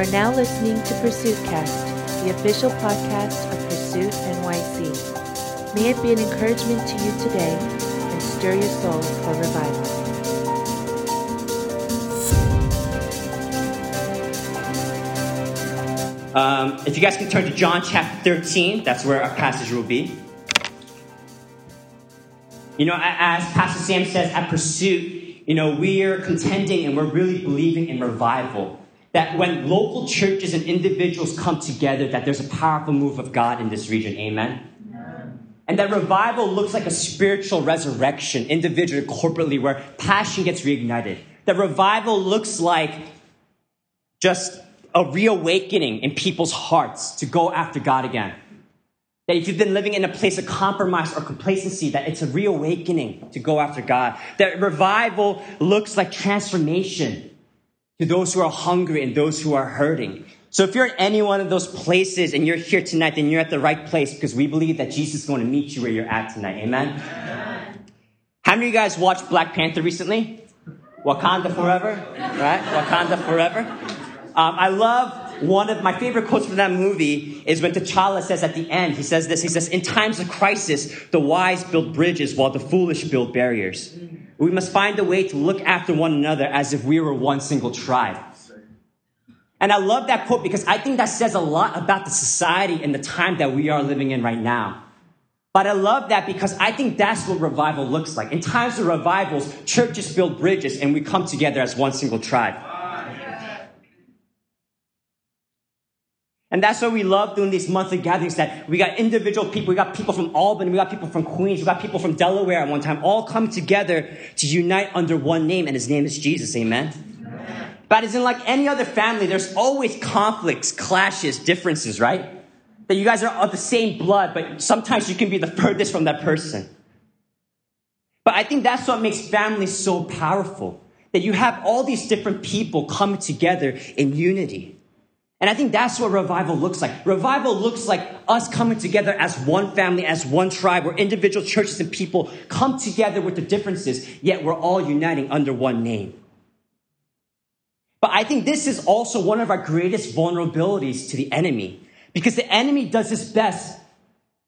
are now listening to Pursuit Cast, the official podcast of Pursuit NYC. May it be an encouragement to you today and stir your soul for revival. Um, if you guys can turn to John chapter 13, that's where our passage will be. You know, as Pastor Sam says at Pursuit, you know, we're contending and we're really believing in revival. That when local churches and individuals come together, that there's a powerful move of God in this region. Amen. And that revival looks like a spiritual resurrection, individually, corporately, where passion gets reignited. That revival looks like just a reawakening in people's hearts to go after God again. That if you've been living in a place of compromise or complacency, that it's a reawakening to go after God. That revival looks like transformation to those who are hungry and those who are hurting. So if you're in any one of those places and you're here tonight, then you're at the right place because we believe that Jesus is going to meet you where you're at tonight. Amen? Amen. How many of you guys watched Black Panther recently? Wakanda forever, right? Wakanda forever. Um, I love one of my favorite quotes from that movie is when T'Challa says at the end, he says this, he says, in times of crisis, the wise build bridges while the foolish build barriers. We must find a way to look after one another as if we were one single tribe. And I love that quote because I think that says a lot about the society and the time that we are living in right now. But I love that because I think that's what revival looks like. In times of revivals, churches build bridges and we come together as one single tribe. And that's why we love doing these monthly gatherings that we got individual people, we got people from Albany, we got people from Queens, we got people from Delaware at one time, all come together to unite under one name, and his name is Jesus. Amen. Amen. But as in like any other family, there's always conflicts, clashes, differences, right? That you guys are of the same blood, but sometimes you can be the furthest from that person. But I think that's what makes families so powerful. That you have all these different people come together in unity. And I think that's what revival looks like. Revival looks like us coming together as one family, as one tribe, where individual churches and people come together with the differences, yet we're all uniting under one name. But I think this is also one of our greatest vulnerabilities to the enemy, because the enemy does his best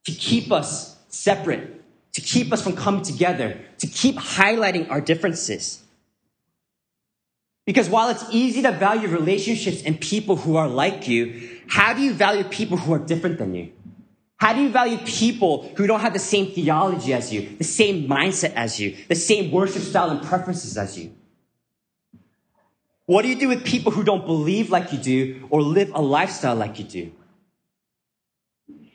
to keep us separate, to keep us from coming together, to keep highlighting our differences. Because while it's easy to value relationships and people who are like you, how do you value people who are different than you? How do you value people who don't have the same theology as you, the same mindset as you, the same worship style and preferences as you? What do you do with people who don't believe like you do or live a lifestyle like you do?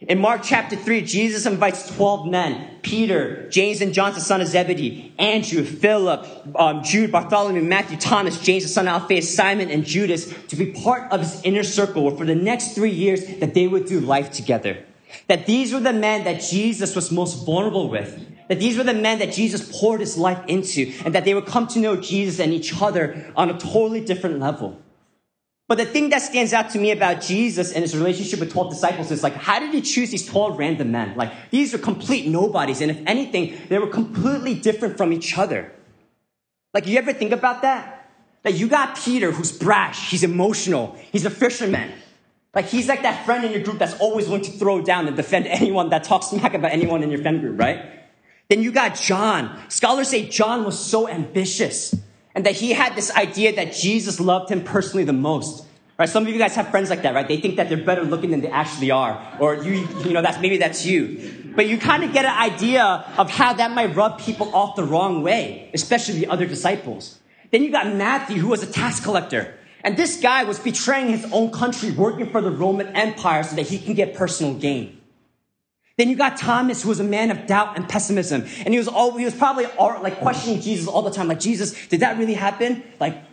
In Mark chapter 3, Jesus invites 12 men Peter, James and John, the son of Zebedee, Andrew, Philip, um, Jude, Bartholomew, Matthew, Thomas, James, the son of Alphaeus, Simon, and Judas to be part of his inner circle where for the next three years that they would do life together. That these were the men that Jesus was most vulnerable with. That these were the men that Jesus poured his life into and that they would come to know Jesus and each other on a totally different level. But the thing that stands out to me about Jesus and his relationship with 12 disciples is like, how did he choose these 12 random men? Like, these are complete nobodies. And if anything, they were completely different from each other. Like, you ever think about that? That you got Peter, who's brash, he's emotional, he's a fisherman. Like, he's like that friend in your group that's always willing to throw down and defend anyone that talks smack about anyone in your friend group, right? Then you got John. Scholars say John was so ambitious and that he had this idea that Jesus loved him personally the most. Right? Some of you guys have friends like that, right? They think that they're better looking than they actually are. Or you, you know, that's, maybe that's you. But you kind of get an idea of how that might rub people off the wrong way, especially the other disciples. Then you got Matthew, who was a tax collector. And this guy was betraying his own country, working for the Roman Empire so that he can get personal gain. Then you got Thomas, who was a man of doubt and pessimism. And he was all, he was probably all, like questioning Jesus all the time. Like, Jesus, did that really happen? Like,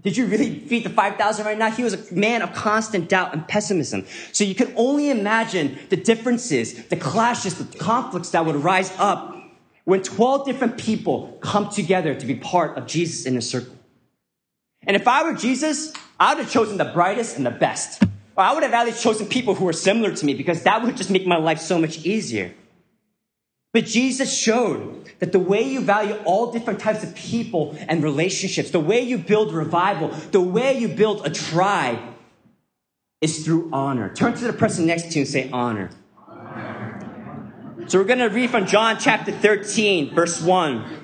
did you really feed the 5,000 right now? He was a man of constant doubt and pessimism. So you can only imagine the differences, the clashes, the conflicts that would rise up when 12 different people come together to be part of Jesus in a circle. And if I were Jesus, I would have chosen the brightest and the best. Or I would have at least chosen people who were similar to me because that would just make my life so much easier. But Jesus showed that the way you value all different types of people and relationships, the way you build revival, the way you build a tribe, is through honor. Turn to the person next to you and say honor. So we're going to read from John chapter 13, verse 1.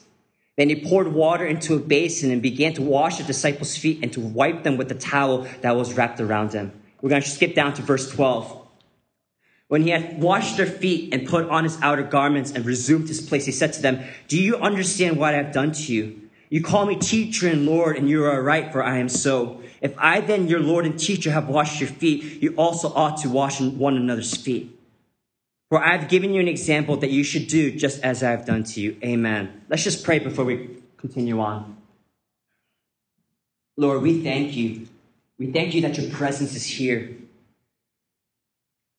Then he poured water into a basin and began to wash the disciples' feet and to wipe them with the towel that was wrapped around them. We're going to skip down to verse 12. When he had washed their feet and put on his outer garments and resumed his place, he said to them, Do you understand what I have done to you? You call me teacher and Lord, and you are right, for I am so. If I then, your Lord and teacher, have washed your feet, you also ought to wash one another's feet. For I have given you an example that you should do just as I have done to you. Amen. Let's just pray before we continue on. Lord, we thank you. We thank you that your presence is here.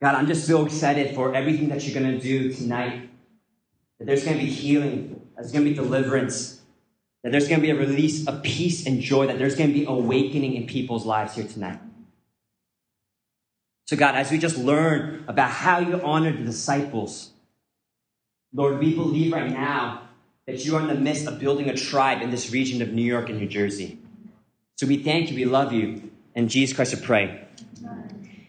God, I'm just so excited for everything that you're going to do tonight. That there's going to be healing, there's going to be deliverance, that there's going to be a release of peace and joy, that there's going to be awakening in people's lives here tonight. So, God, as we just learn about how you honored the disciples, Lord, we believe right now that you are in the midst of building a tribe in this region of New York and New Jersey. So we thank you, we love you, and Jesus Christ, we pray.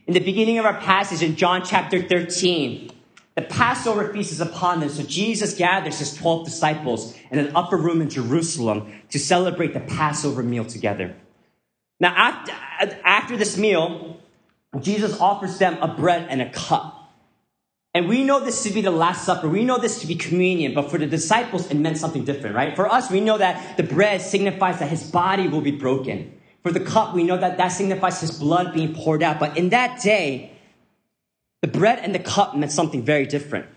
In the beginning of our passage in John chapter 13, the Passover feast is upon them. So Jesus gathers his 12 disciples in an upper room in Jerusalem to celebrate the Passover meal together. Now, after, after this meal, Jesus offers them a bread and a cup. And we know this to be the Last Supper. We know this to be communion, but for the disciples, it meant something different, right? For us, we know that the bread signifies that his body will be broken. For the cup, we know that that signifies his blood being poured out. But in that day, the bread and the cup meant something very different.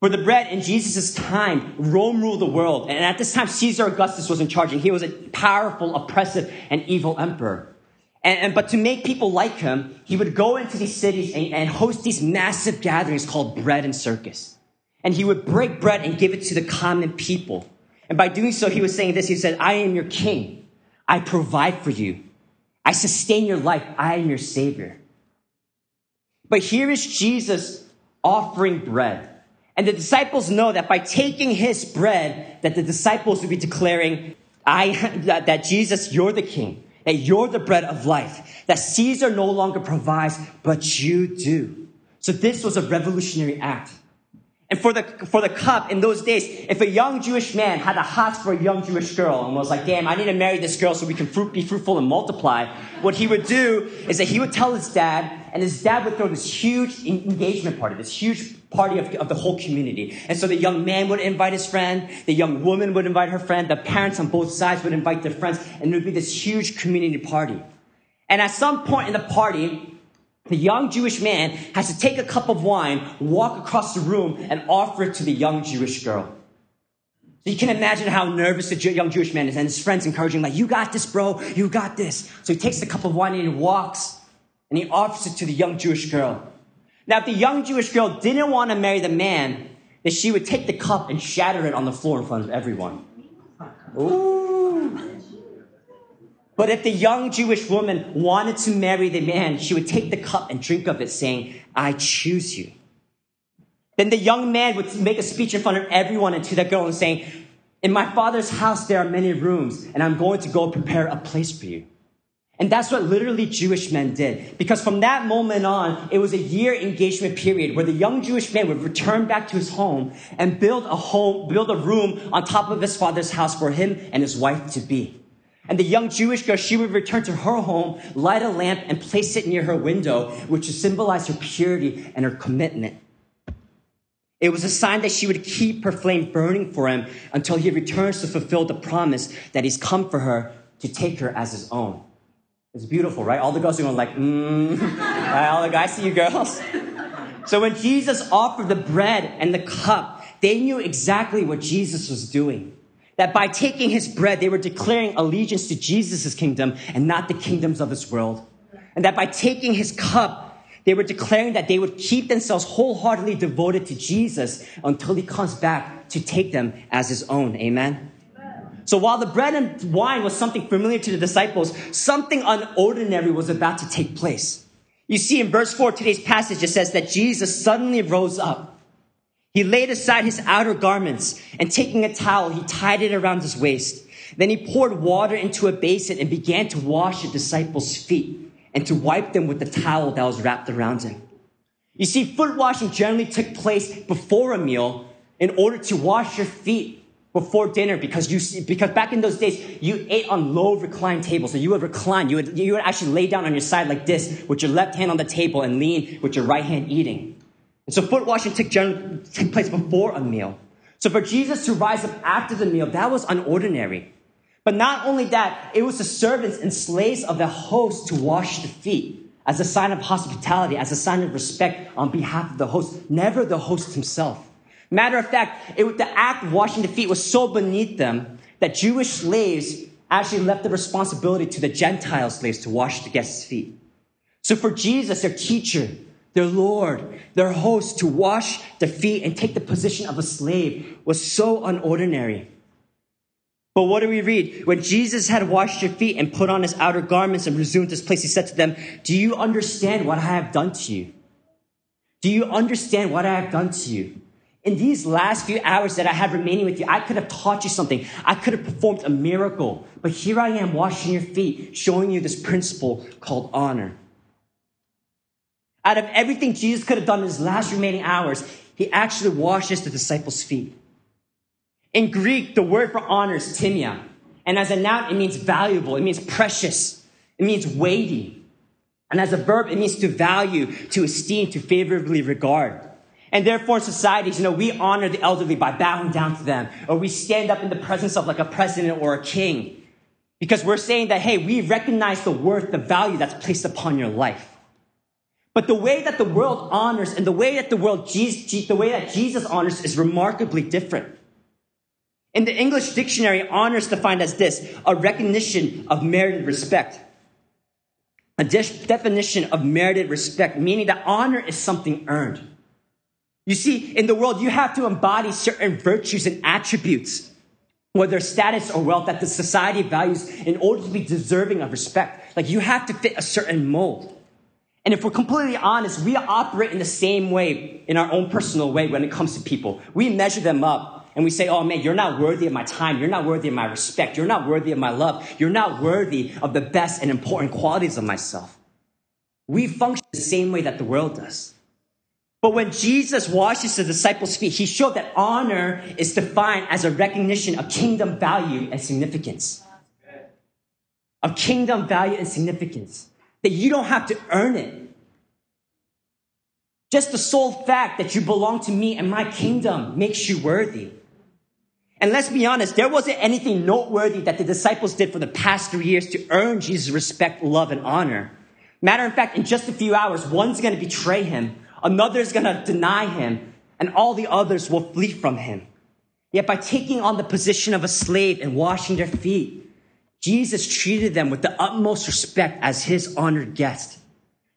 For the bread in Jesus' time, Rome ruled the world. And at this time, Caesar Augustus was in charge, and he was a powerful, oppressive, and evil emperor. And, and, but to make people like him, he would go into these cities and, and host these massive gatherings called bread and circus. And he would break bread and give it to the common people. And by doing so, he was saying this. He said, I am your king. I provide for you. I sustain your life. I am your savior. But here is Jesus offering bread. And the disciples know that by taking his bread, that the disciples would be declaring, I, that, that Jesus, you're the king that you're the bread of life, that Caesar no longer provides, but you do. So this was a revolutionary act. And for the, for the cup in those days, if a young Jewish man had a heart for a young Jewish girl and was like, damn, I need to marry this girl so we can fruit, be fruitful and multiply, what he would do is that he would tell his dad, and his dad would throw this huge engagement party, this huge party of, of the whole community. And so the young man would invite his friend, the young woman would invite her friend, the parents on both sides would invite their friends, and it would be this huge community party. And at some point in the party, the young Jewish man has to take a cup of wine, walk across the room, and offer it to the young Jewish girl. So you can imagine how nervous the young Jewish man is, and his friends encouraging like, you got this, bro, you got this. So he takes the cup of wine and he walks, and he offers it to the young Jewish girl. Now, if the young Jewish girl didn't want to marry the man, then she would take the cup and shatter it on the floor in front of everyone. Ooh. But if the young Jewish woman wanted to marry the man, she would take the cup and drink of it, saying, I choose you. Then the young man would make a speech in front of everyone and to that girl and saying, In my father's house there are many rooms, and I'm going to go prepare a place for you. And that's what literally Jewish men did. Because from that moment on, it was a year engagement period where the young Jewish man would return back to his home and build a home, build a room on top of his father's house for him and his wife to be. And the young Jewish girl, she would return to her home, light a lamp, and place it near her window, which would symbolize her purity and her commitment. It was a sign that she would keep her flame burning for him until he returns to fulfill the promise that he's come for her to take her as his own. It's beautiful, right? All the girls are going like, mm. right, all the guys see you girls. So when Jesus offered the bread and the cup, they knew exactly what Jesus was doing. That by taking his bread, they were declaring allegiance to Jesus' kingdom and not the kingdoms of this world. And that by taking his cup, they were declaring that they would keep themselves wholeheartedly devoted to Jesus until he comes back to take them as his own. Amen. So while the bread and wine was something familiar to the disciples, something unordinary was about to take place. You see in verse 4, today's passage, it says that Jesus suddenly rose up. He laid aside his outer garments and taking a towel, he tied it around his waist. Then he poured water into a basin and began to wash the disciples' feet and to wipe them with the towel that was wrapped around him. You see, foot washing generally took place before a meal in order to wash your feet before dinner because you see, because back in those days you ate on low reclined tables. So you would recline. You would you would actually lay down on your side like this with your left hand on the table and lean with your right hand eating. And so foot washing took, took place before a meal. So for jesus to rise up after the meal that was unordinary. But not only that, it was the servants and slaves of the host to wash the feet as a sign of hospitality, as a sign of respect on behalf of the host, never the host himself. Matter of fact, it, the act of washing the feet was so beneath them that Jewish slaves actually left the responsibility to the Gentile slaves to wash the guests' feet. So for Jesus, their teacher, their Lord, their host, to wash their feet and take the position of a slave was so unordinary. But what do we read? When Jesus had washed your feet and put on his outer garments and resumed his place, he said to them, Do you understand what I have done to you? Do you understand what I have done to you? In these last few hours that I have remaining with you, I could have taught you something. I could have performed a miracle. But here I am washing your feet, showing you this principle called honor. Out of everything Jesus could have done in his last remaining hours, he actually washes the disciples' feet. In Greek, the word for honor is timia. And as a noun, it means valuable, it means precious, it means weighty. And as a verb, it means to value, to esteem, to favorably regard. And therefore, societies, you know, we honor the elderly by bowing down to them, or we stand up in the presence of like a president or a king. Because we're saying that, hey, we recognize the worth, the value that's placed upon your life. But the way that the world honors and the way that the world, Jesus, the way that Jesus honors is remarkably different. In the English dictionary, honor is defined as this a recognition of merited respect. A de- definition of merited respect, meaning that honor is something earned. You see, in the world, you have to embody certain virtues and attributes, whether status or wealth, that the society values in order to be deserving of respect. Like you have to fit a certain mold. And if we're completely honest, we operate in the same way, in our own personal way, when it comes to people. We measure them up and we say, oh man, you're not worthy of my time. You're not worthy of my respect. You're not worthy of my love. You're not worthy of the best and important qualities of myself. We function the same way that the world does. But when Jesus washes the disciples' feet, he showed that honor is defined as a recognition of kingdom value and significance. Of kingdom value and significance. That you don't have to earn it. Just the sole fact that you belong to me and my kingdom makes you worthy. And let's be honest, there wasn't anything noteworthy that the disciples did for the past three years to earn Jesus' respect, love, and honor. Matter of fact, in just a few hours, one's going to betray him, another's going to deny him, and all the others will flee from him. Yet by taking on the position of a slave and washing their feet, Jesus treated them with the utmost respect as his honored guest.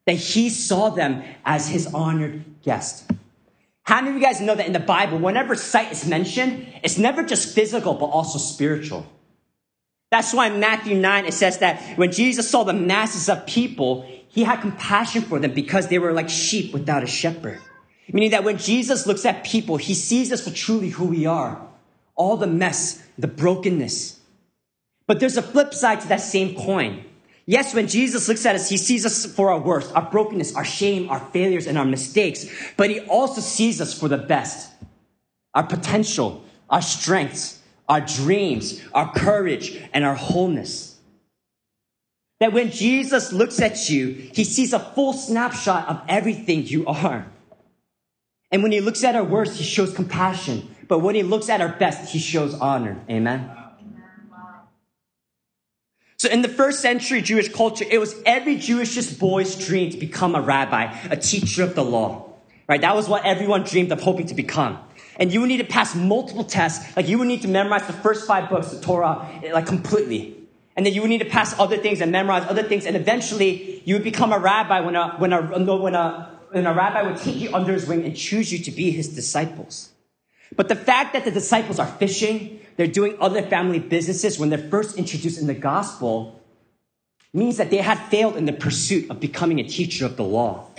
That he saw them as his honored guest. How many of you guys know that in the Bible, whenever sight is mentioned, it's never just physical, but also spiritual? That's why in Matthew 9, it says that when Jesus saw the masses of people, he had compassion for them because they were like sheep without a shepherd. Meaning that when Jesus looks at people, he sees us for truly who we are. All the mess, the brokenness. But there's a flip side to that same coin. Yes, when Jesus looks at us, he sees us for our worst, our brokenness, our shame, our failures, and our mistakes. But he also sees us for the best. Our potential, our strengths, our dreams, our courage, and our wholeness. That when Jesus looks at you, he sees a full snapshot of everything you are. And when he looks at our worst, he shows compassion. But when he looks at our best, he shows honor. Amen. So in the first century Jewish culture, it was every Jewish boy's dream to become a rabbi, a teacher of the law. Right? That was what everyone dreamed of hoping to become. And you would need to pass multiple tests. Like you would need to memorize the first five books of Torah, like completely. And then you would need to pass other things and memorize other things. And eventually you would become a rabbi when a, when a, when a, when a rabbi would take you under his wing and choose you to be his disciples. But the fact that the disciples are fishing, they're doing other family businesses when they're first introduced in the gospel means that they had failed in the pursuit of becoming a teacher of the law.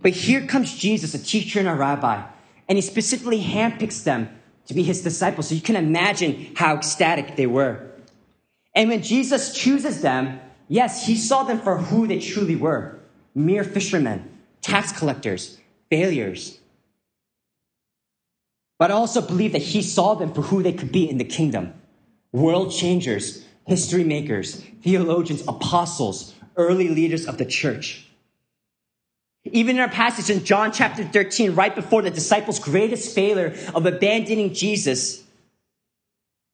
But here comes Jesus, a teacher and a rabbi, and he specifically handpicks them to be his disciples. So you can imagine how ecstatic they were. And when Jesus chooses them, yes, he saw them for who they truly were mere fishermen, tax collectors, failures. But I also believe that he saw them for who they could be in the kingdom world changers, history makers, theologians, apostles, early leaders of the church. Even in our passage in John chapter 13, right before the disciples' greatest failure of abandoning Jesus,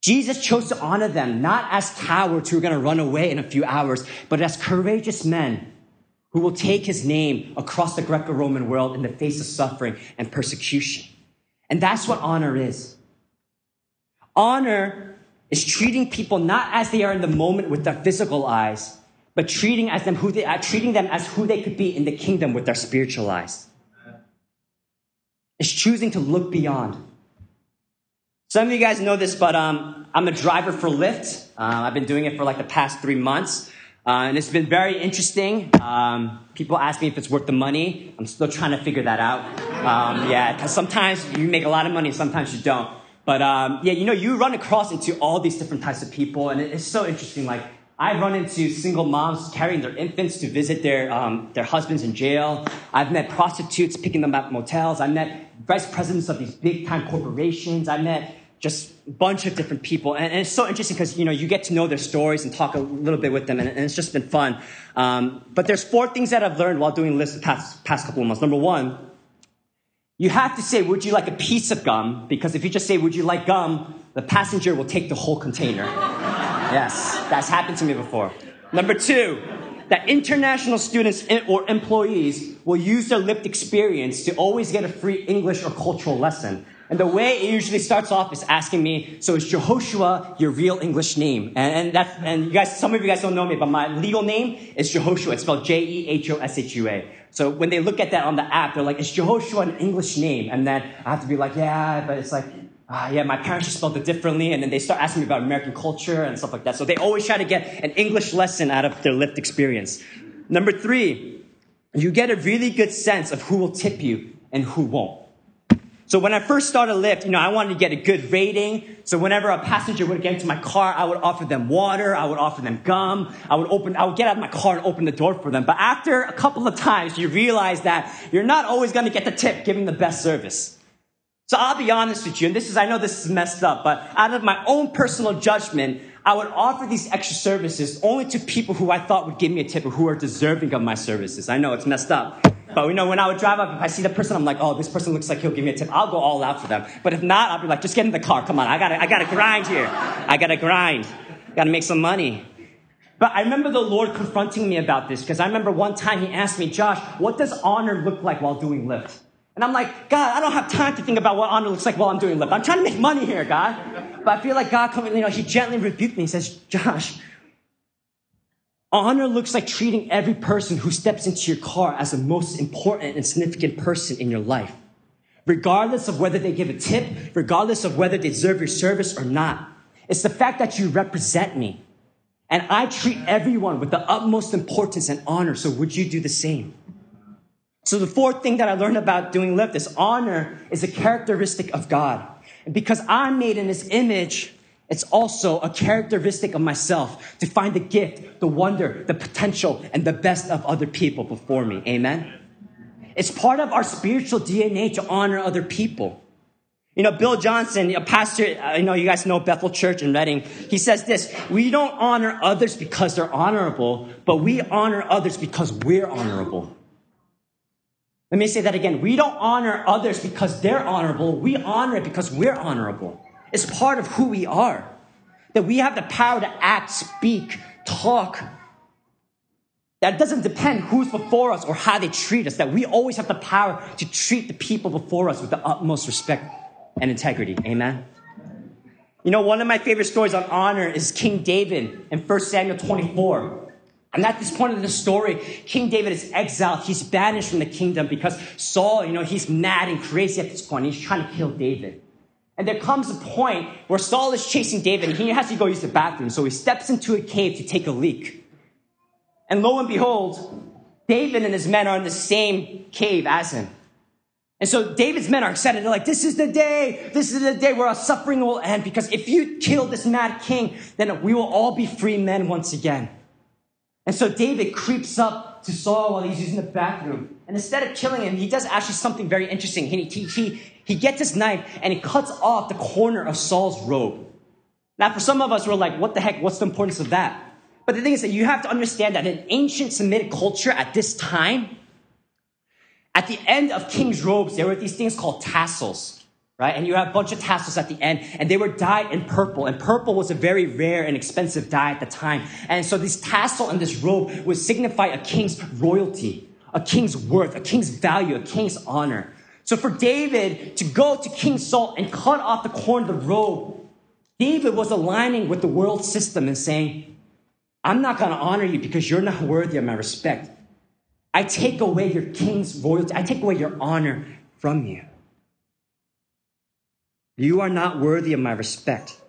Jesus chose to honor them not as cowards who are going to run away in a few hours, but as courageous men who will take his name across the Greco Roman world in the face of suffering and persecution. And that's what honor is. Honor is treating people not as they are in the moment with their physical eyes, but treating, as them who they, uh, treating them as who they could be in the kingdom with their spiritual eyes. It's choosing to look beyond. Some of you guys know this, but um, I'm a driver for Lyft. Uh, I've been doing it for like the past three months. Uh, and it's been very interesting. Um, people ask me if it's worth the money. I'm still trying to figure that out. Um, yeah, because sometimes you make a lot of money, sometimes you don't. But um, yeah, you know, you run across into all these different types of people, and it's so interesting. Like, I've run into single moms carrying their infants to visit their, um, their husbands in jail. I've met prostitutes picking them up at motels. I've met vice presidents of these big time corporations. I've met just a bunch of different people. And, and it's so interesting because, you know, you get to know their stories and talk a little bit with them, and, and it's just been fun. Um, but there's four things that I've learned while doing this the past, past couple of months. Number one, you have to say, would you like a piece of gum? Because if you just say, would you like gum, the passenger will take the whole container. Yes, that's happened to me before. Number two, that international students or employees will use their lived experience to always get a free English or cultural lesson. And the way it usually starts off is asking me, so is Jehoshua your real English name? And, and that's, and you guys, some of you guys don't know me, but my legal name is Jehoshua. It's spelled J-E-H-O-S-H-U-A. So when they look at that on the app, they're like, is Jehoshua an English name? And then I have to be like, yeah, but it's like, uh, yeah, my parents just spelled it differently. And then they start asking me about American culture and stuff like that. So they always try to get an English lesson out of their lived experience. Number three, you get a really good sense of who will tip you and who won't. So when I first started Lyft, you know, I wanted to get a good rating. So whenever a passenger would get into my car, I would offer them water, I would offer them gum, I would open, I would get out of my car and open the door for them. But after a couple of times, you realize that you're not always going to get the tip giving the best service. So I'll be honest with you, and this is, I know this is messed up, but out of my own personal judgment, I would offer these extra services only to people who I thought would give me a tip or who are deserving of my services. I know it's messed up. But you know, when I would drive up, if I see the person, I'm like, oh, this person looks like he'll give me a tip. I'll go all out for them. But if not, I'll be like, just get in the car. Come on, I gotta, I gotta grind here. I gotta grind. Gotta make some money. But I remember the Lord confronting me about this because I remember one time He asked me, Josh, what does honor look like while doing Lyft? And I'm like, God, I don't have time to think about what honor looks like while I'm doing Lyft. I'm trying to make money here, God. But I feel like God coming, you know, He gently rebuked me. He says, Josh, Honor looks like treating every person who steps into your car as the most important and significant person in your life. Regardless of whether they give a tip, regardless of whether they deserve your service or not. It's the fact that you represent me. And I treat everyone with the utmost importance and honor. So would you do the same? So the fourth thing that I learned about doing Lyft is honor is a characteristic of God. And because I'm made in his image, it's also a characteristic of myself to find the gift, the wonder, the potential, and the best of other people before me. Amen? It's part of our spiritual DNA to honor other people. You know, Bill Johnson, a pastor, uh, I know you guys know Bethel Church in Redding. He says this, we don't honor others because they're honorable, but we honor others because we're honorable. Let me say that again. We don't honor others because they're honorable. We honor it because we're honorable. It's part of who we are. That we have the power to act, speak, talk. That doesn't depend who's before us or how they treat us. That we always have the power to treat the people before us with the utmost respect and integrity. Amen? You know, one of my favorite stories on honor is King David in 1 Samuel 24. And at this point of the story, King David is exiled. He's banished from the kingdom because Saul, you know, he's mad and crazy at this point. He's trying to kill David. And there comes a point where Saul is chasing David and he has to go use the bathroom. So he steps into a cave to take a leak. And lo and behold, David and his men are in the same cave as him. And so David's men are excited. They're like, this is the day. This is the day where our suffering will end. Because if you kill this mad king, then we will all be free men once again. And so David creeps up to Saul while he's using the bathroom. And instead of killing him, he does actually something very interesting. He, he, he, he gets his knife and he cuts off the corner of Saul's robe. Now, for some of us, we're like, what the heck? What's the importance of that? But the thing is that you have to understand that in ancient Semitic culture at this time, at the end of king's robes, there were these things called tassels right? And you have a bunch of tassels at the end, and they were dyed in purple. And purple was a very rare and expensive dye at the time. And so this tassel and this robe would signify a king's royalty, a king's worth, a king's value, a king's honor. So for David to go to King Saul and cut off the corner of the robe, David was aligning with the world system and saying, I'm not going to honor you because you're not worthy of my respect. I take away your king's royalty. I take away your honor from you. You are not worthy of my respect.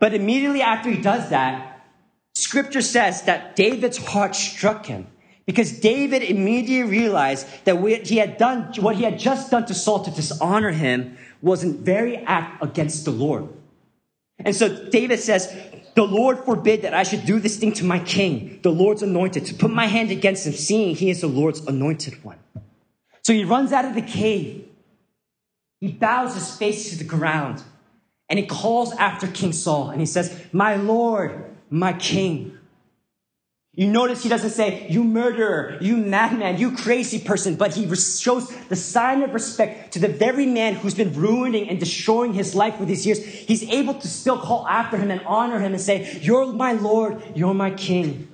But immediately after he does that, scripture says that David's heart struck him because David immediately realized that what he had done, what he had just done to Saul to dishonor him was a very act against the Lord. And so David says, the Lord forbid that I should do this thing to my king, the Lord's anointed, to put my hand against him, seeing he is the Lord's anointed one. So he runs out of the cave he bows his face to the ground and he calls after King Saul and he says, My Lord, my King. You notice he doesn't say, You murderer, you madman, you crazy person, but he shows the sign of respect to the very man who's been ruining and destroying his life with these years. He's able to still call after him and honor him and say, You're my Lord, you're my King.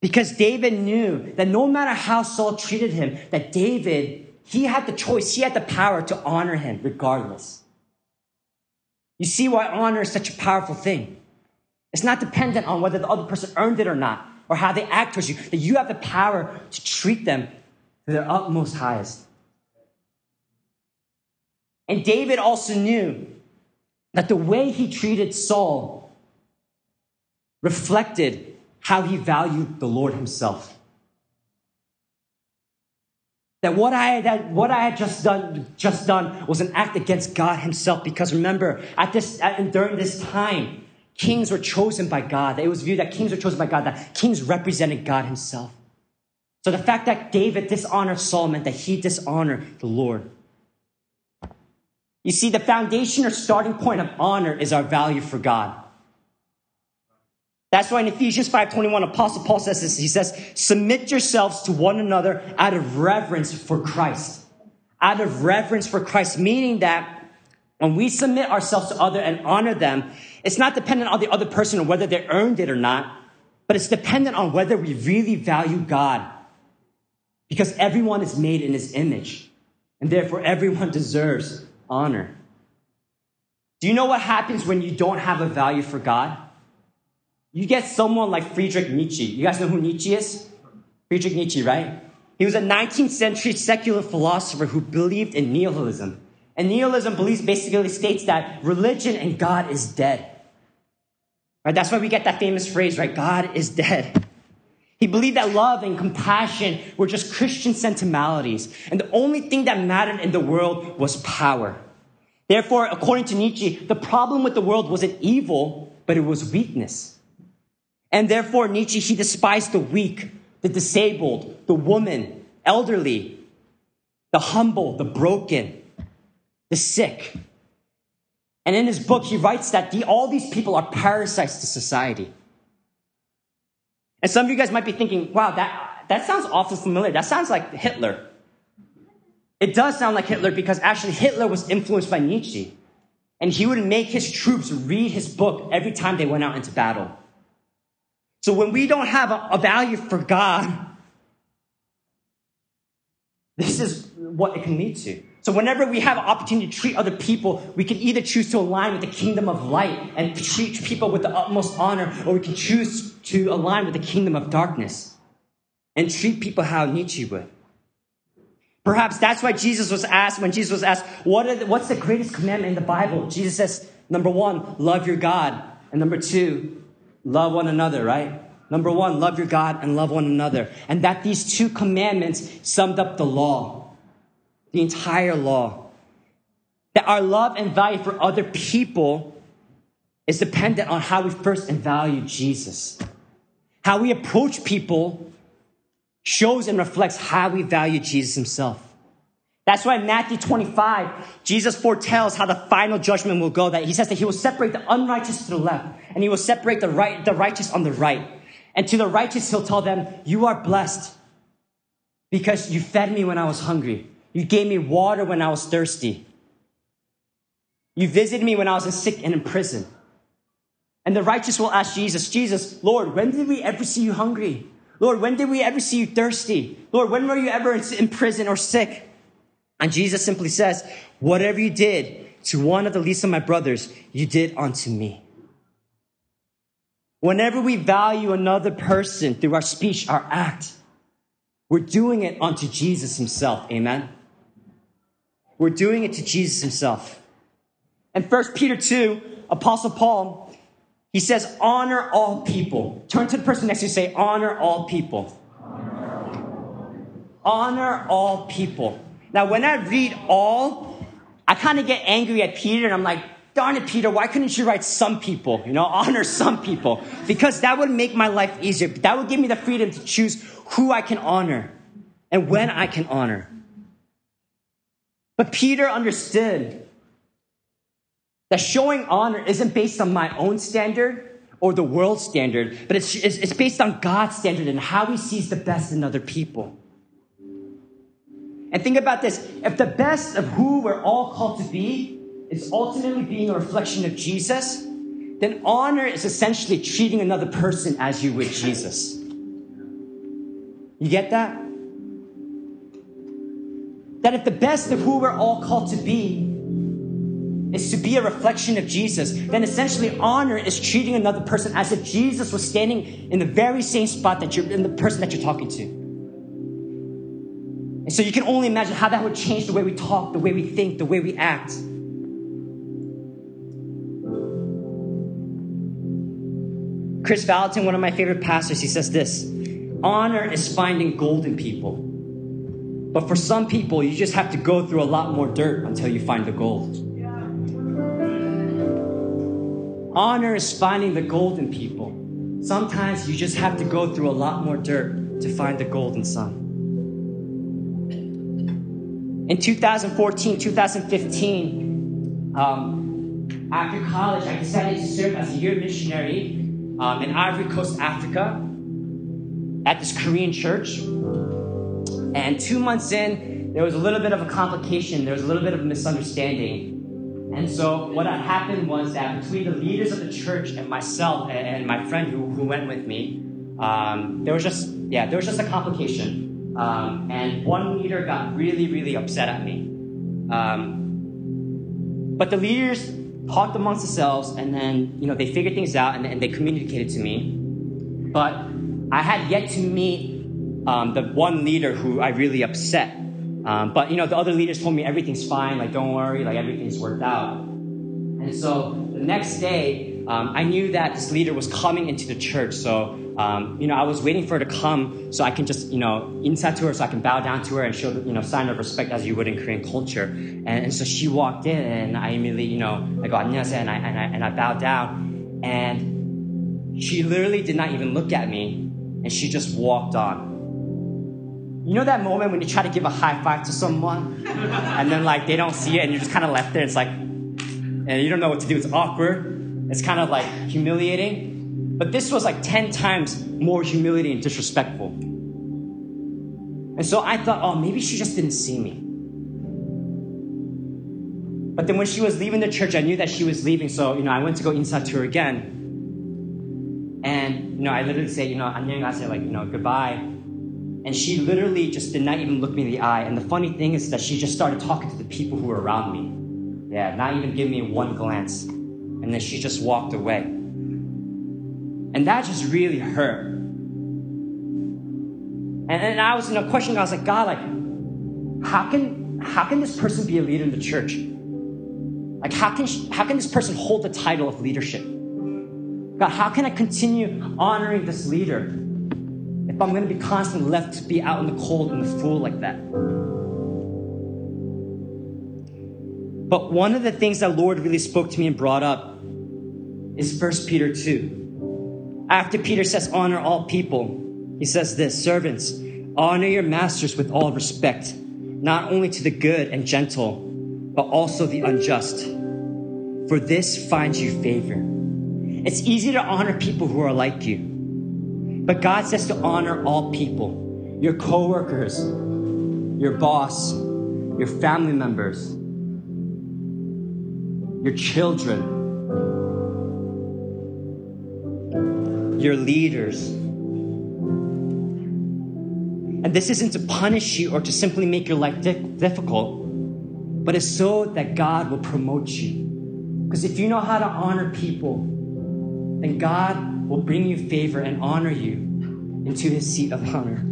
Because David knew that no matter how Saul treated him, that David he had the choice, he had the power to honor him regardless. You see why honor is such a powerful thing. It's not dependent on whether the other person earned it or not, or how they act towards you, that you have the power to treat them to their utmost highest. And David also knew that the way he treated Saul reflected how he valued the Lord himself that what I that what I had just done just done was an act against God Himself. Because remember, at this at, during this time, kings were chosen by God. It was viewed that kings were chosen by God. That kings represented God Himself. So the fact that David dishonored Saul meant that he dishonored the Lord. You see, the foundation or starting point of honor is our value for God. That's why in Ephesians 5:21, Apostle Paul says this. He says, submit yourselves to one another out of reverence for Christ. Out of reverence for Christ, meaning that when we submit ourselves to other and honor them, it's not dependent on the other person or whether they earned it or not, but it's dependent on whether we really value God. Because everyone is made in his image, and therefore everyone deserves honor. Do you know what happens when you don't have a value for God? You get someone like Friedrich Nietzsche. You guys know who Nietzsche is? Friedrich Nietzsche, right? He was a 19th century secular philosopher who believed in nihilism. And nihilism believes basically states that religion and God is dead. Right? That's why we get that famous phrase, right? God is dead. He believed that love and compassion were just Christian sentimentalities. And the only thing that mattered in the world was power. Therefore, according to Nietzsche, the problem with the world wasn't evil, but it was weakness. And therefore, Nietzsche, he despised the weak, the disabled, the woman, elderly, the humble, the broken, the sick. And in his book, he writes that the, all these people are parasites to society. And some of you guys might be thinking, wow, that, that sounds awful familiar. That sounds like Hitler. It does sound like Hitler because actually Hitler was influenced by Nietzsche. And he would make his troops read his book every time they went out into battle. So when we don't have a, a value for God, this is what it can lead to. So whenever we have opportunity to treat other people, we can either choose to align with the kingdom of light and treat people with the utmost honor, or we can choose to align with the kingdom of darkness and treat people how Nietzsche would. Perhaps that's why Jesus was asked, when Jesus was asked, what the, what's the greatest commandment in the Bible? Jesus says, number one, love your God. And number two, love one another, right? Number one, love your God and love one another. And that these two commandments summed up the law, the entire law. That our love and value for other people is dependent on how we first value Jesus. How we approach people shows and reflects how we value Jesus himself. That's why in Matthew 25, Jesus foretells how the final judgment will go. That he says that he will separate the unrighteous to the left, and he will separate the right, the righteous on the right. And to the righteous, he'll tell them, "You are blessed because you fed me when I was hungry. You gave me water when I was thirsty. You visited me when I was sick and in prison." And the righteous will ask Jesus, "Jesus, Lord, when did we ever see you hungry? Lord, when did we ever see you thirsty? Lord, when were you ever in prison or sick?" And Jesus simply says, Whatever you did to one of the least of my brothers, you did unto me. Whenever we value another person through our speech, our act, we're doing it unto Jesus himself. Amen. We're doing it to Jesus himself. And 1 Peter 2, Apostle Paul, he says, honor all people. Turn to the person next to you and say, honor all people. Honor all people. Now, when I read all, I kind of get angry at Peter and I'm like, darn it, Peter, why couldn't you write some people? You know, honor some people. Because that would make my life easier. That would give me the freedom to choose who I can honor and when I can honor. But Peter understood that showing honor isn't based on my own standard or the world's standard, but it's, it's based on God's standard and how he sees the best in other people. And think about this if the best of who we're all called to be is ultimately being a reflection of Jesus, then honor is essentially treating another person as you would Jesus. You get that? That if the best of who we're all called to be is to be a reflection of Jesus, then essentially honor is treating another person as if Jesus was standing in the very same spot that you're in the person that you're talking to. And so you can only imagine how that would change the way we talk, the way we think, the way we act. Kris Vallotton, one of my favorite pastors, he says this Honor is finding golden people. But for some people, you just have to go through a lot more dirt until you find the gold. Honor is finding the golden people. Sometimes you just have to go through a lot more dirt to find the gold in some. In 2014, 2015, um, after college, I decided to serve as a year missionary um, in Ivory Coast, Africa, at this Korean church. And two months in, there was a little bit of a complication. There was a little bit of a misunderstanding. And so what had happened was that between the leaders of the church and myself and, my friend who, who went with me, um, there was just yeah, there was just a complication. Um, and one leader got really, really upset at me. Um, but the leaders talked amongst themselves, and then you know they figured things out, and, and they communicated to me. But I had yet to meet um, the one leader who I really upset. Um, but you know the other leaders told me everything's fine, like don't worry, like everything's worked out. And so the next day, um, I knew that this leader was coming into the church, so um, you know, I was waiting for her to come so I can just, you know, inside to her so I can bow down to her and show, you know, sign of respect as you would in Korean culture. And, and so she walked in and I immediately, you know, I go, 안녕하세요, and I, and I, and I bowed down. And she literally did not even look at me and she just walked on. You know that moment when you try to give a high five to someone and then like they don't see it and you're just kind of left there. It's like, and you don't know what to do. It's awkward. It's kind of like humiliating. But this was like 10 times more humility and disrespectful. And so I thought, oh, maybe she just didn't see me. But then when she was leaving the church, I knew that she was leaving. So, you know, I went to go inside to her again. And, you know, I literally said, you know, I said, like, you know, goodbye. And she literally just did not even look me in the eye. And the funny thing is that she just started talking to the people who were around me. Yeah, not even give me one glance. And then she just walked away. And that just really hurt. And, and I was in a question, I was like, God, like, how can how can this person be a leader in the church? Like, how can she, how can this person hold the title of leadership? God, how can I continue honoring this leader? if I'm going to be constantly left to be out in the cold and the fool like that. But one of the things that Lord really spoke to me and brought up is 1 Peter 2. After Peter says, honor all people, he says this Servants, honor your masters with all respect, not only to the good and gentle, but also the unjust. For this finds you favor. It's easy to honor people who are like you. But God says to honor all people your coworkers, your boss, your family members, your children, your leaders. And this isn't to punish you or to simply make your life difficult, but it's so that God will promote you. Because if you know how to honor people, then God will bring you favor and honor you into his seat of honor.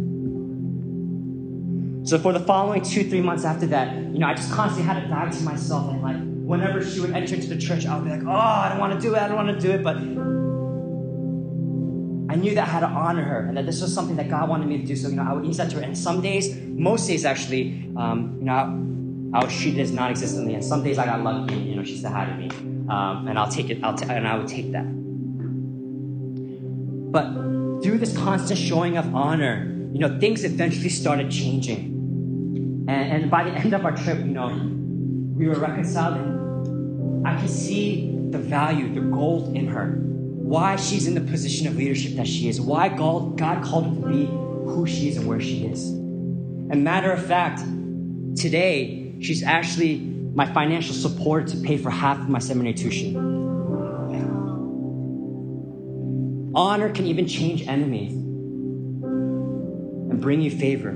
So for the following two, three months after that, you know, I just constantly had to die to myself and like whenever she would enter into the church, I would be like, oh, I don't want to do it, I don't want to do it. But I knew that I had to honor her and that this was something that God wanted me to do. So, you know, I would use that to her. And some days, most days actually, um, you know, I, I would treat it as non-existently. And some days I got lucky, you know, she said hi to me. Um, and I'll take it, I'll t- and I would take that. But through this constant showing of honor, you know, things eventually started changing. And, and by the end of our trip, you know, we were reconciled and I could see the value, the gold in her. Why she's in the position of leadership that she is. Why God, God called her to be who she is and where she is. And matter of fact, today, she's actually my financial support to pay for half of my seminary tuition. Honor can even change enemies and bring you favor.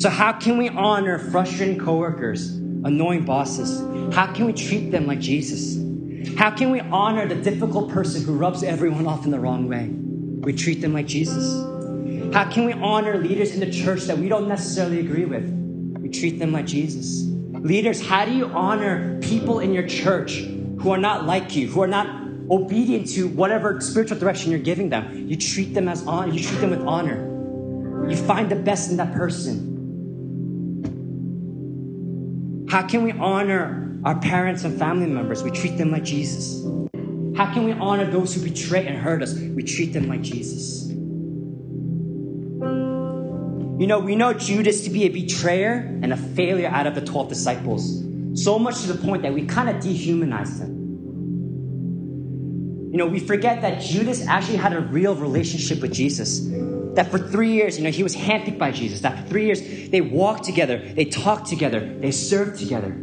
So, how can we honor frustrating coworkers, annoying bosses? How can we treat them like Jesus? How can we honor the difficult person who rubs everyone off in the wrong way? We treat them like Jesus. How can we honor leaders in the church that we don't necessarily agree with? We treat them like Jesus. Leaders, how do you honor people in your church who are not like you, who are not obedient to whatever spiritual direction you're giving them. You treat them as honor, you treat them with honor. You find the best in that person. How can we honor our parents and family members? We treat them like Jesus. How can we honor those who betray and hurt us? We treat them like Jesus. You know, we know Judas to be a betrayer and a failure out of the 12 disciples. So much to the point that we kind of dehumanize him. You know, we forget that Judas actually had a real relationship with Jesus. That for three years, you know, he was handpicked by Jesus. That for three years, they walked together, they talked together, they served together.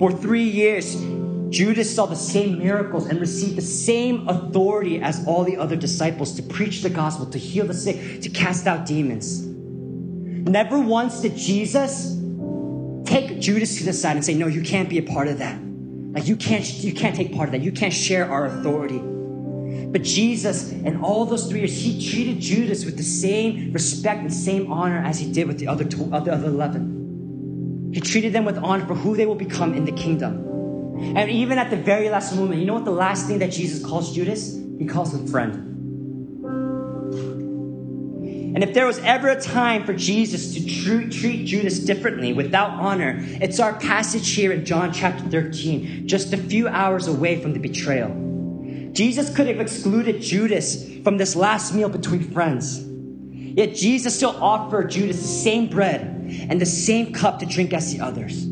For three years, Judas saw the same miracles and received the same authority as all the other disciples to preach the gospel, to heal the sick, to cast out demons. Never once did Jesus take Judas to the side and say, No, you can't be a part of that. Like you can't you can't take part of that. You can't share our authority. But Jesus, in all those three years, he treated Judas with the same respect and same honor as he did with the other other, other eleven. He treated them with honor for who they will become in the kingdom. And even at the very last moment, you know what the last thing that Jesus calls Judas? He calls him friend. And if there was ever a time for Jesus to tr- treat Judas differently without honor, it's our passage here in John chapter 13, just a few hours away from the betrayal. Jesus could have excluded Judas from this last meal between friends. Yet Jesus still offered Judas the same bread and the same cup to drink as the others.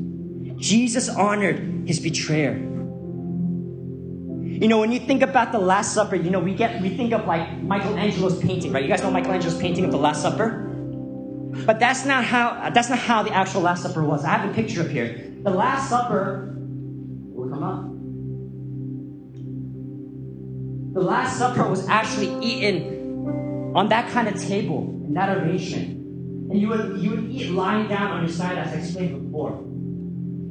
Jesus honored his betrayer. You know, when you think about the Last Supper, you know, we get we think of like Michelangelo's painting, right? You guys know Michelangelo's painting of the Last Supper? But that's not how that's not how the actual Last Supper was. I have a picture up here. The Last Supper will come up. The Last Supper was actually eaten on that kind of table, in that ovation. And you would, you would eat lying down on your side, as I explained before.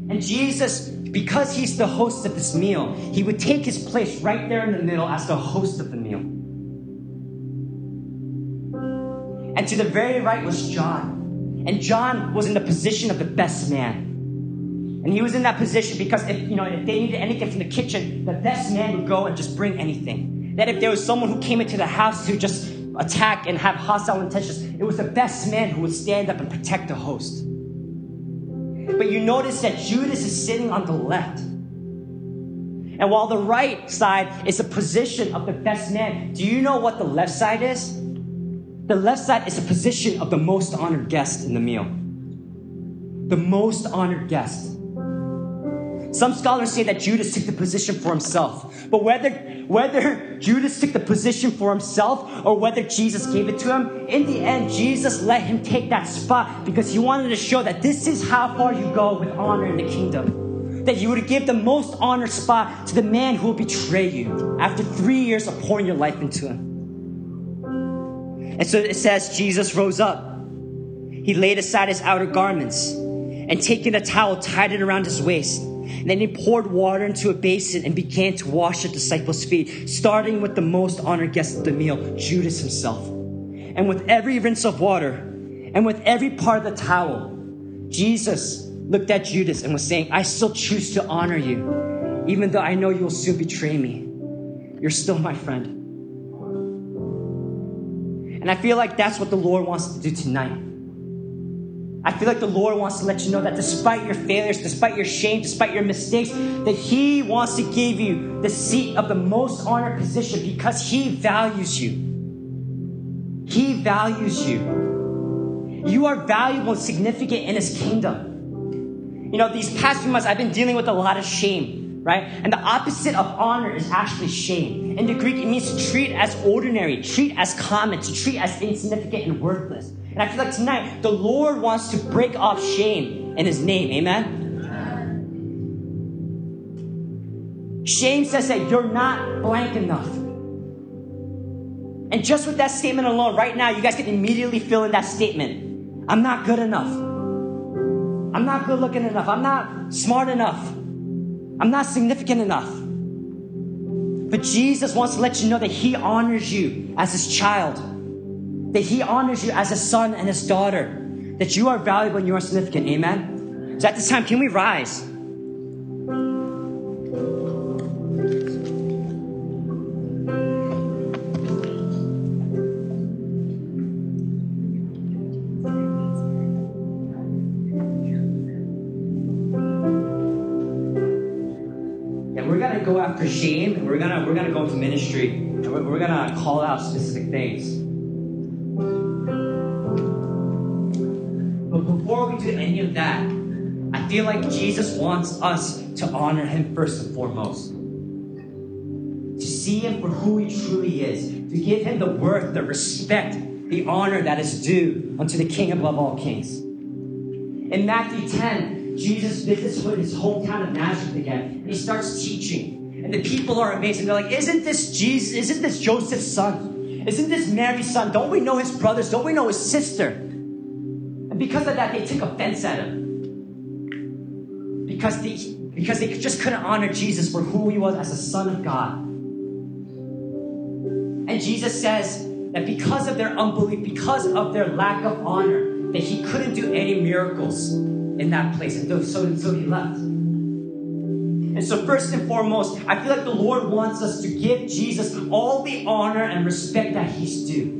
And Jesus, because he's the host of this meal, he would take his place right there in the middle as the host of the meal. And to the very right was John. And John was in the position of the best man. And he was in that position because if you know if they needed anything from the kitchen, the best man would go and just bring anything. That if there was someone who came into the house to just attack and have hostile intentions, it was the best man who would stand up and protect the host. But you notice that Judas is sitting on the left. And while the right side is the position of the best man, do you know what the left side is? The left side is the position of the most honored guest in the meal. The most honored guest. Some scholars say that Judas took the position for himself. But whether, whether Judas took the position for himself or whether Jesus gave it to him, in the end, Jesus let him take that spot because he wanted to show that this is how far you go with honor in the kingdom. That you would give the most honored spot to the man who will betray you after three years of pouring your life into him. And so it says Jesus rose up. He laid aside his outer garments and taking a towel tied it around his waist and then he poured water into a basin and began to wash the disciples' feet, starting with the most honored guest of the meal, Judas himself. And with every rinse of water and with every part of the towel, Jesus looked at Judas and was saying, I still choose to honor you, even though I know you will soon betray me. You're still my friend. And I feel like that's what the Lord wants to do tonight. I feel like the Lord wants to let you know that despite your failures, despite your shame, despite your mistakes, that He wants to give you the seat of the most honored position because He values you. He values you. You are valuable and significant in His kingdom. You know, these past few months, I've been dealing with a lot of shame, right? And the opposite of honor is actually shame. In the Greek, it means to treat as ordinary, treat as common, to treat as insignificant and worthless. And I feel like tonight, the Lord wants to break off shame in His name. Amen? Shame says that you're not blank enough. And just with that statement alone, right now, you guys can immediately fill in that statement. I'm not good enough. I'm not good looking enough. I'm not smart enough. I'm not significant enough. But Jesus wants to let you know that He honors you as His child that He honors you as a son and His daughter, that you are valuable and you are significant. Amen? So at this time, can we rise? And we're gonna go after shame we're gonna we're gonna go into ministry and we're, we're gonna call out specific things I feel like Jesus wants us to honor him first and foremost. To see him for who he truly is, to give him the worth, the respect, the honor that is due unto the King above all kings. In Matthew 10, Jesus visits his hometown of Nazareth again, and he starts teaching. And the people are amazed, and they're like, Isn't this Jesus? Isn't this Joseph's son? Isn't this Mary's son? Don't we know his brothers? Don't we know his sister? And because of that, they took offense at him. Because they, because they just couldn't honor Jesus for who he was as a son of God. And Jesus says that because of their unbelief, because of their lack of honor, that he couldn't do any miracles in that place. And so, so he left. And so, first and foremost, I feel like the Lord wants us to give Jesus all the honor and respect that he's due.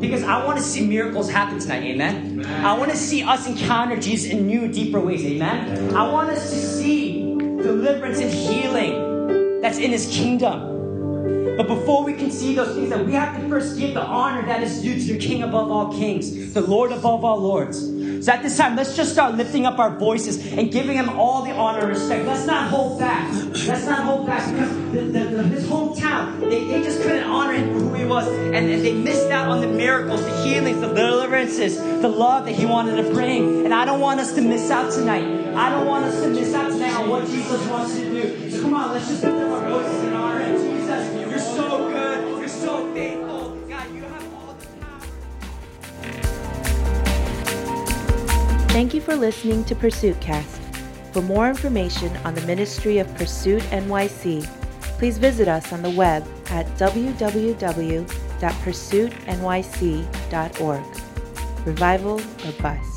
Because I want to see miracles happen tonight, amen? amen? I want to see us encounter Jesus in new, deeper ways, amen? amen? I want us to see deliverance and healing that's in His kingdom. But before we can see those things, that we have to first give the honor that is due to the King above all kings, the Lord above all lords. So at this time, let's just start lifting up our voices and giving him all the honor and respect. Let's not hold back. Let's not hold back because the, the, the, they, they just couldn't honor him for who he was. And, and they missed out on the miracles, the healings, the deliverances, the love that he wanted to bring. And I don't want us to miss out tonight. I don't want us to miss out tonight on what Jesus wants to do. So come on, let's just lift up our voices Thank you for listening to Pursuit Cast. For more information on the ministry of Pursuit NYC, please visit us on the web at www.pursuitnyc.org. Revival or bust.